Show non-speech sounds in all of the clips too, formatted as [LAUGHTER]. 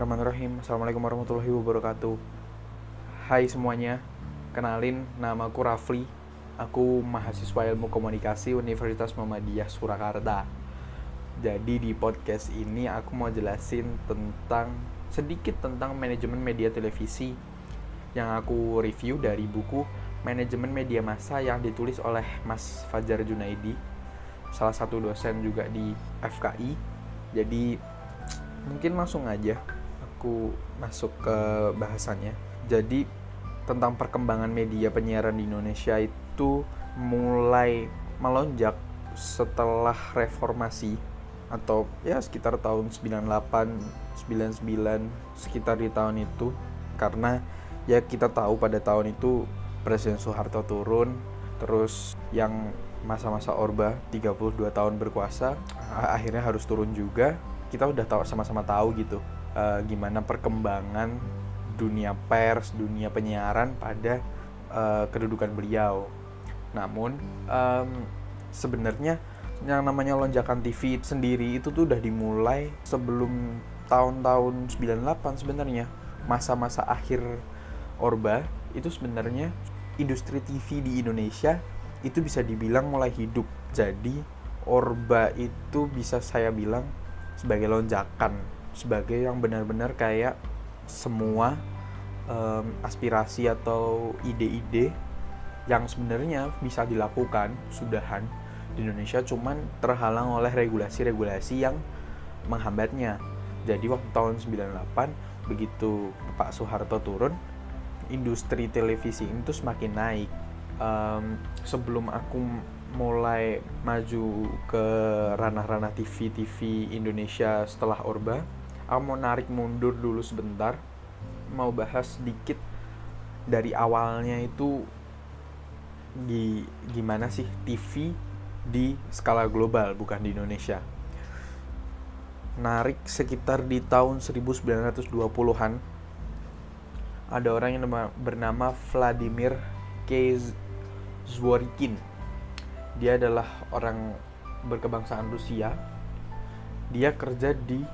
Bismillahirrahmanirrahim. Assalamualaikum warahmatullahi wabarakatuh. Hai semuanya Kenalin, nama aku Rafli. Aku mahasiswa ilmu komunikasi Universitas Muhammadiyah Surakarta. Jadi di podcast ini aku mau jelasin tentang Sedikit tentang manajemen media televisi Yang aku review dari buku Manajemen Media Massa yang ditulis oleh Mas Fajar Junaidi Salah satu dosen juga di FKI Jadi mungkin langsung aja aku masuk ke bahasannya. Jadi tentang perkembangan media penyiaran di Indonesia itu mulai melonjak setelah reformasi atau ya sekitar tahun 98 99 sekitar di tahun itu. Karena ya kita tahu pada tahun itu Presiden Soeharto turun terus yang masa-masa Orba 32 tahun berkuasa akhirnya harus turun juga. Kita udah tahu sama-sama tahu gitu uh, gimana perkembangan dunia pers, dunia penyiaran pada uh, kedudukan beliau. Namun um, sebenarnya yang namanya lonjakan TV sendiri itu tuh udah dimulai sebelum tahun-tahun 98 sebenarnya. Masa-masa akhir Orba itu sebenarnya industri TV di Indonesia itu bisa dibilang mulai hidup. Jadi Orba itu bisa saya bilang sebagai lonjakan sebagai yang benar-benar kayak semua um, aspirasi atau ide-ide yang sebenarnya bisa dilakukan sudahan di Indonesia cuman terhalang oleh regulasi-regulasi yang menghambatnya. Jadi waktu tahun 98 begitu Pak Soeharto turun industri televisi itu semakin naik. Um, sebelum aku mulai maju ke ranah-ranah TV-TV Indonesia setelah Orba, aku mau narik mundur dulu sebentar, mau bahas sedikit dari awalnya itu di gimana sih TV di skala global bukan di Indonesia. Narik sekitar di tahun 1920-an ada orang yang bernama Vladimir K. Zworykin dia adalah orang berkebangsaan Rusia dia kerja di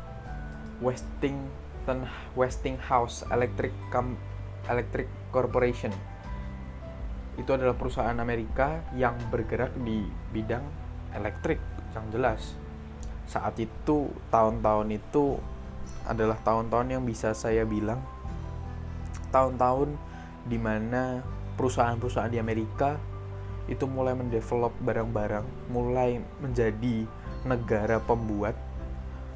Westington Westinghouse Electric Com Electric Corporation. Itu adalah perusahaan Amerika yang bergerak di bidang elektrik yang jelas. Saat itu tahun-tahun itu adalah tahun-tahun yang bisa saya bilang tahun-tahun di mana perusahaan-perusahaan di Amerika itu mulai mendevelop barang-barang, mulai menjadi negara pembuat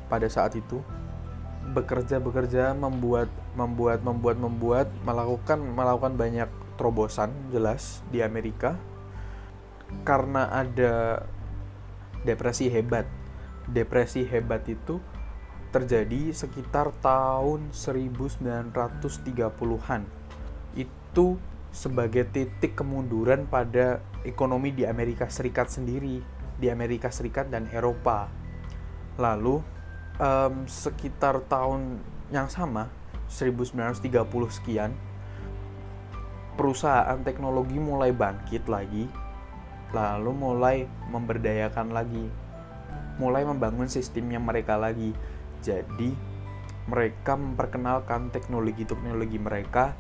pada saat itu bekerja bekerja membuat membuat membuat membuat melakukan melakukan banyak terobosan jelas di Amerika. Karena ada depresi hebat. Depresi hebat itu terjadi sekitar tahun 1930-an itu sebagai titik kemunduran pada ekonomi di Amerika Serikat sendiri, di Amerika Serikat dan Eropa. Lalu um, sekitar tahun yang sama, 1930 sekian, perusahaan teknologi mulai bangkit lagi, lalu mulai memberdayakan lagi, mulai membangun sistemnya mereka lagi. Jadi mereka memperkenalkan teknologi-teknologi mereka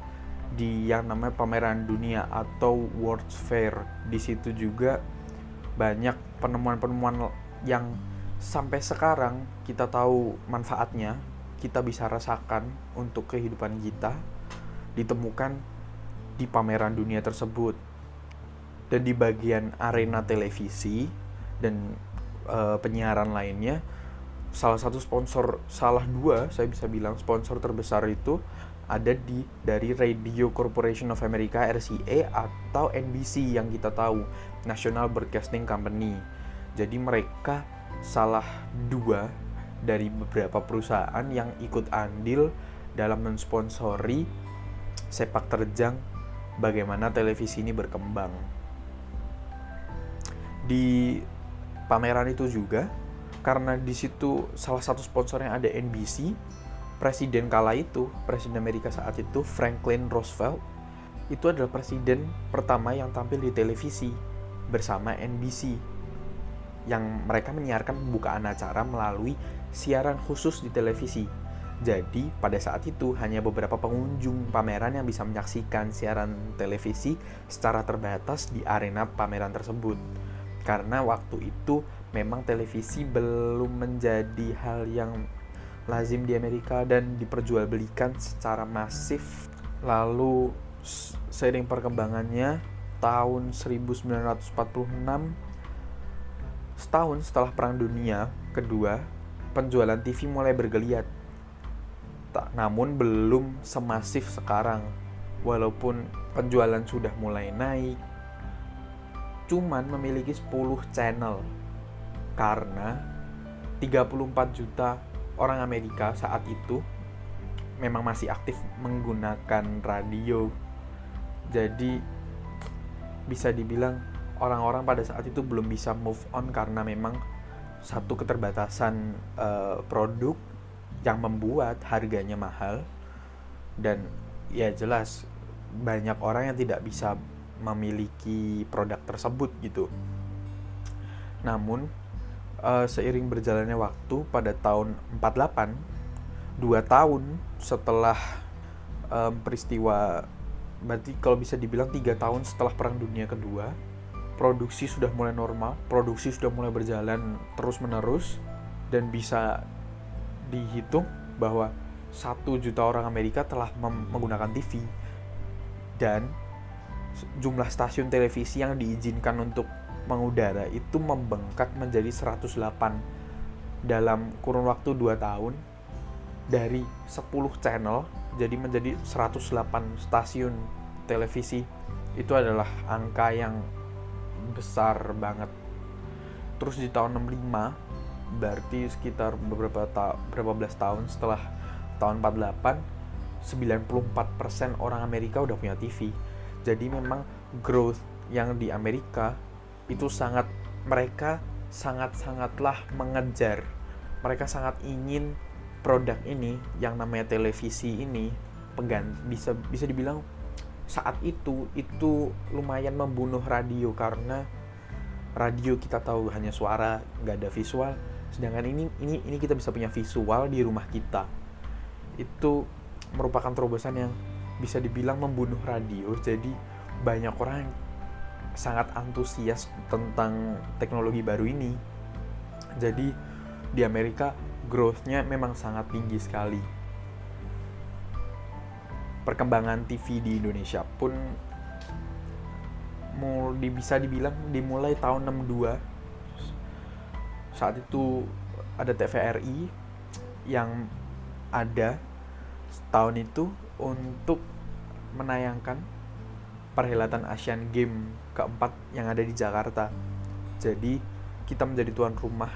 di yang namanya pameran dunia atau World's Fair. Di situ juga banyak penemuan-penemuan yang sampai sekarang kita tahu manfaatnya, kita bisa rasakan untuk kehidupan kita ditemukan di pameran dunia tersebut. Dan di bagian arena televisi dan e, penyiaran lainnya, salah satu sponsor, salah dua saya bisa bilang sponsor terbesar itu ada di dari Radio Corporation of America RCA atau NBC yang kita tahu National Broadcasting Company. Jadi mereka salah dua dari beberapa perusahaan yang ikut andil dalam mensponsori sepak terjang bagaimana televisi ini berkembang. Di pameran itu juga karena di situ salah satu sponsornya ada NBC presiden kala itu, presiden Amerika saat itu Franklin Roosevelt itu adalah presiden pertama yang tampil di televisi bersama NBC yang mereka menyiarkan pembukaan acara melalui siaran khusus di televisi. Jadi, pada saat itu hanya beberapa pengunjung pameran yang bisa menyaksikan siaran televisi secara terbatas di arena pameran tersebut. Karena waktu itu memang televisi belum menjadi hal yang lazim di Amerika dan diperjualbelikan secara masif. Lalu seiring perkembangannya tahun 1946 setahun setelah Perang Dunia Kedua, penjualan TV mulai bergeliat. Tak namun belum semasif sekarang walaupun penjualan sudah mulai naik. Cuman memiliki 10 channel karena 34 juta orang Amerika saat itu memang masih aktif menggunakan radio. Jadi bisa dibilang orang-orang pada saat itu belum bisa move on karena memang satu keterbatasan uh, produk yang membuat harganya mahal dan ya jelas banyak orang yang tidak bisa memiliki produk tersebut gitu. Namun uh, seiring berjalannya waktu pada tahun 48 dua tahun setelah um, peristiwa berarti kalau bisa dibilang tiga tahun setelah perang dunia kedua produksi sudah mulai normal produksi sudah mulai berjalan terus menerus dan bisa dihitung bahwa satu juta orang Amerika telah menggunakan TV dan jumlah stasiun televisi yang diizinkan untuk mengudara itu membengkak menjadi 108 dalam kurun waktu 2 tahun dari 10 channel jadi menjadi 108 stasiun televisi. Itu adalah angka yang besar banget. Terus di tahun 65 berarti sekitar beberapa ta berapa belas tahun setelah tahun 48 94% orang Amerika udah punya TV jadi memang growth yang di Amerika itu sangat mereka sangat-sangatlah mengejar. Mereka sangat ingin produk ini yang namanya televisi ini pengganti bisa bisa dibilang saat itu itu lumayan membunuh radio karena radio kita tahu hanya suara nggak ada visual. Sedangkan ini ini ini kita bisa punya visual di rumah kita. Itu merupakan terobosan yang bisa dibilang membunuh radio. Jadi banyak orang sangat antusias tentang teknologi baru ini. Jadi di Amerika growth-nya memang sangat tinggi sekali perkembangan TV di Indonesia pun mau bisa dibilang dimulai tahun 62 saat itu ada TVRI yang ada tahun itu untuk menayangkan perhelatan Asian Game keempat yang ada di Jakarta. Jadi kita menjadi tuan rumah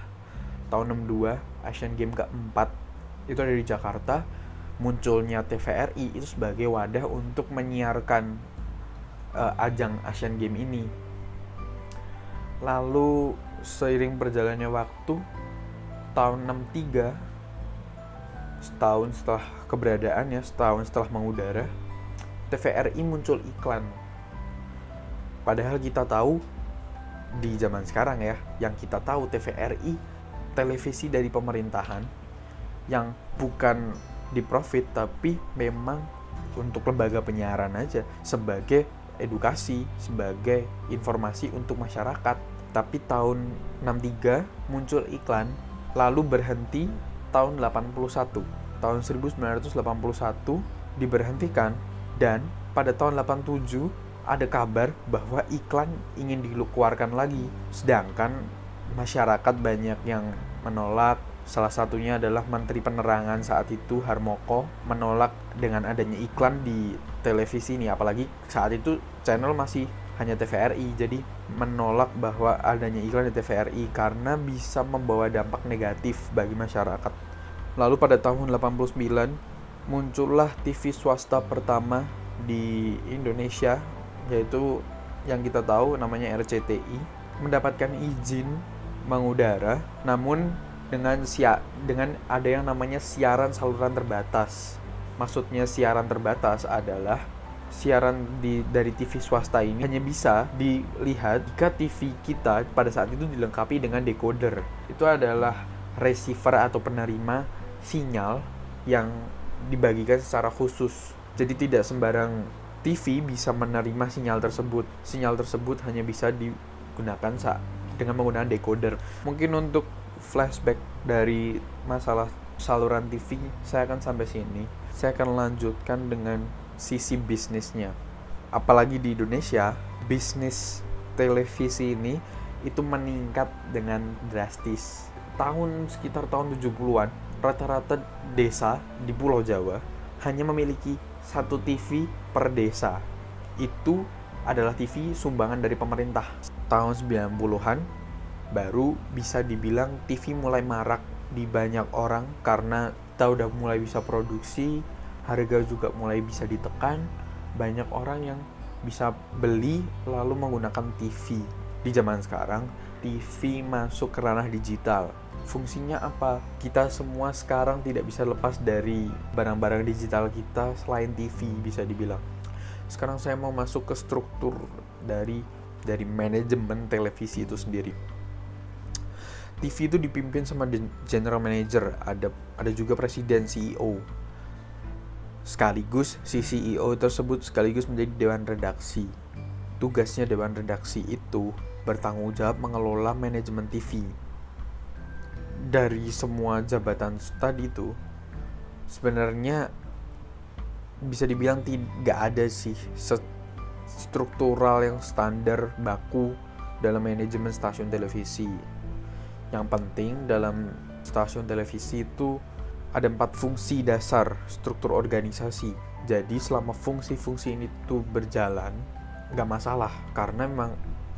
tahun 62 Asian Game keempat itu ada di Jakarta. Munculnya TVRI itu sebagai wadah untuk menyiarkan uh, ajang Asian Game ini. Lalu seiring berjalannya waktu tahun 63 setahun setelah keberadaannya setahun setelah mengudara TVRI muncul iklan padahal kita tahu di zaman sekarang ya yang kita tahu TVRI televisi dari pemerintahan yang bukan di profit tapi memang untuk lembaga penyiaran aja sebagai edukasi sebagai informasi untuk masyarakat. Tapi tahun 63 muncul iklan lalu berhenti tahun 81 tahun 1981 diberhentikan dan pada tahun 87 ada kabar bahwa iklan ingin dikeluarkan lagi. Sedangkan masyarakat banyak yang menolak salah satunya adalah Menteri Penerangan saat itu Harmoko menolak dengan adanya iklan di televisi ini apalagi saat itu channel masih hanya TVRI jadi menolak bahwa adanya iklan di TVRI karena bisa membawa dampak negatif bagi masyarakat. Lalu pada tahun 89 muncullah TV swasta pertama di Indonesia yaitu yang kita tahu namanya RCTI mendapatkan izin mengudara namun dengan sia dengan ada yang namanya siaran saluran terbatas. Maksudnya siaran terbatas adalah siaran di dari TV swasta ini hanya bisa dilihat jika TV kita pada saat itu dilengkapi dengan decoder. Itu adalah receiver atau penerima sinyal yang dibagikan secara khusus. Jadi tidak sembarang TV bisa menerima sinyal tersebut. Sinyal tersebut hanya bisa digunakan saat dengan menggunakan decoder. Mungkin untuk flashback dari masalah saluran TV, saya akan sampai sini. Saya akan lanjutkan dengan sisi bisnisnya. Apalagi di Indonesia, bisnis televisi ini itu meningkat dengan drastis. Tahun sekitar tahun 70-an, rata-rata desa di Pulau Jawa hanya memiliki satu TV per desa. Itu adalah TV sumbangan dari pemerintah. Tahun 90-an baru bisa dibilang TV mulai marak di banyak orang karena kita udah mulai bisa produksi, harga juga mulai bisa ditekan, banyak orang yang bisa beli lalu menggunakan TV. Di zaman sekarang, TV masuk ke ranah digital. Fungsinya apa? Kita semua sekarang tidak bisa lepas dari barang-barang digital kita selain TV bisa dibilang. Sekarang saya mau masuk ke struktur dari dari manajemen televisi itu sendiri. TV itu dipimpin sama general manager, ada ada juga presiden CEO sekaligus si CEO tersebut sekaligus menjadi dewan redaksi. Tugasnya dewan redaksi itu bertanggung jawab mengelola manajemen TV. Dari semua jabatan tadi itu sebenarnya bisa dibilang tidak ada sih struktural yang standar baku dalam manajemen stasiun televisi. Yang penting dalam stasiun televisi itu ada empat fungsi dasar struktur organisasi. Jadi selama fungsi-fungsi ini tuh berjalan, nggak masalah karena memang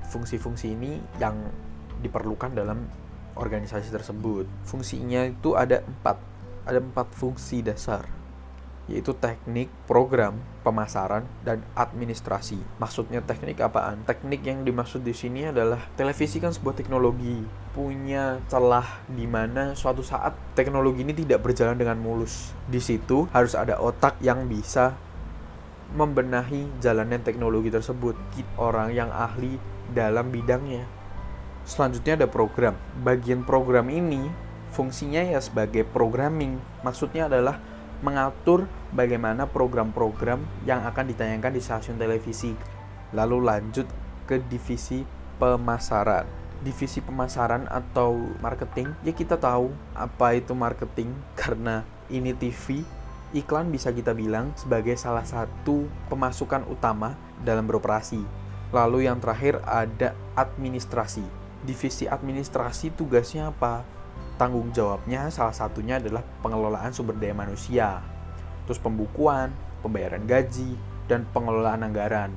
fungsi-fungsi ini yang diperlukan dalam organisasi tersebut. Fungsinya itu ada empat, ada empat fungsi dasar yaitu teknik, program, pemasaran, dan administrasi. Maksudnya teknik apaan? Teknik yang dimaksud di sini adalah televisi kan sebuah teknologi punya celah di mana suatu saat teknologi ini tidak berjalan dengan mulus. Di situ harus ada otak yang bisa membenahi jalannya teknologi tersebut. Orang yang ahli dalam bidangnya. Selanjutnya ada program. Bagian program ini fungsinya ya sebagai programming. Maksudnya adalah mengatur bagaimana program-program yang akan ditayangkan di stasiun televisi. Lalu lanjut ke divisi pemasaran. Divisi pemasaran atau marketing, ya kita tahu apa itu marketing [LAUGHS] karena ini TV, iklan bisa kita bilang sebagai salah satu pemasukan utama dalam beroperasi. Lalu yang terakhir ada administrasi. Divisi administrasi tugasnya apa? Tanggung jawabnya salah satunya adalah pengelolaan sumber daya manusia, terus pembukuan, pembayaran gaji, dan pengelolaan anggaran.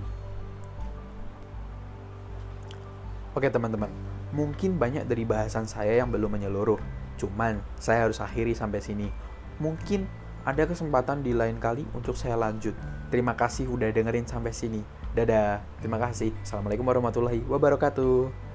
Oke teman-teman, mungkin banyak dari bahasan saya yang belum menyeluruh, cuman saya harus akhiri sampai sini. Mungkin ada kesempatan di lain kali untuk saya lanjut. Terima kasih udah dengerin sampai sini. Dadah, terima kasih. Assalamualaikum warahmatullahi wabarakatuh.